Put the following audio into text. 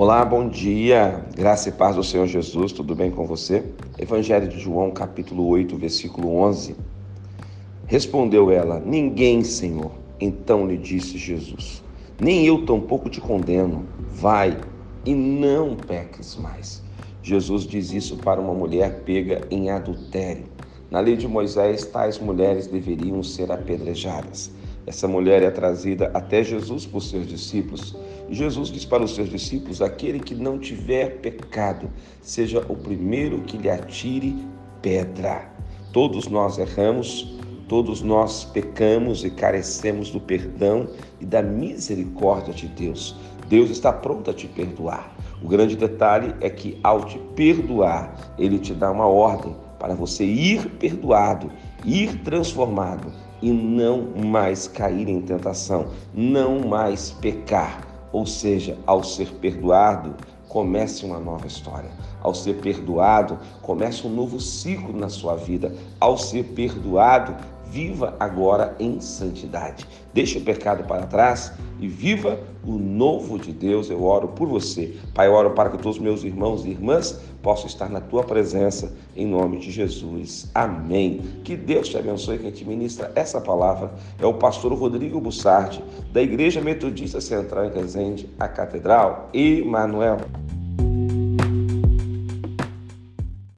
Olá, bom dia. Graça e paz do Senhor Jesus, tudo bem com você? Evangelho de João, capítulo 8, versículo 11. Respondeu ela: Ninguém, Senhor. Então lhe disse Jesus: Nem eu tampouco te condeno. Vai e não peques mais. Jesus diz isso para uma mulher pega em adultério. Na lei de Moisés, tais mulheres deveriam ser apedrejadas. Essa mulher é trazida até Jesus por seus discípulos. Jesus diz para os seus discípulos: aquele que não tiver pecado, seja o primeiro que lhe atire pedra. Todos nós erramos, todos nós pecamos e carecemos do perdão e da misericórdia de Deus. Deus está pronto a te perdoar. O grande detalhe é que, ao te perdoar, Ele te dá uma ordem para você ir perdoado, ir transformado e não mais cair em tentação, não mais pecar. Ou seja, ao ser perdoado, comece uma nova história. Ao ser perdoado, comece um novo ciclo na sua vida. Ao ser perdoado, viva agora em santidade. Deixe o pecado para trás e viva o novo de Deus. Eu oro por você. Pai, eu oro para que todos os meus irmãos e irmãs possam estar na tua presença, em nome de Jesus. Amém. Que Deus te abençoe. Quem te ministra essa palavra é o pastor Rodrigo Bussardi, da Igreja Metodista Central em Resende, a Catedral Emanuel.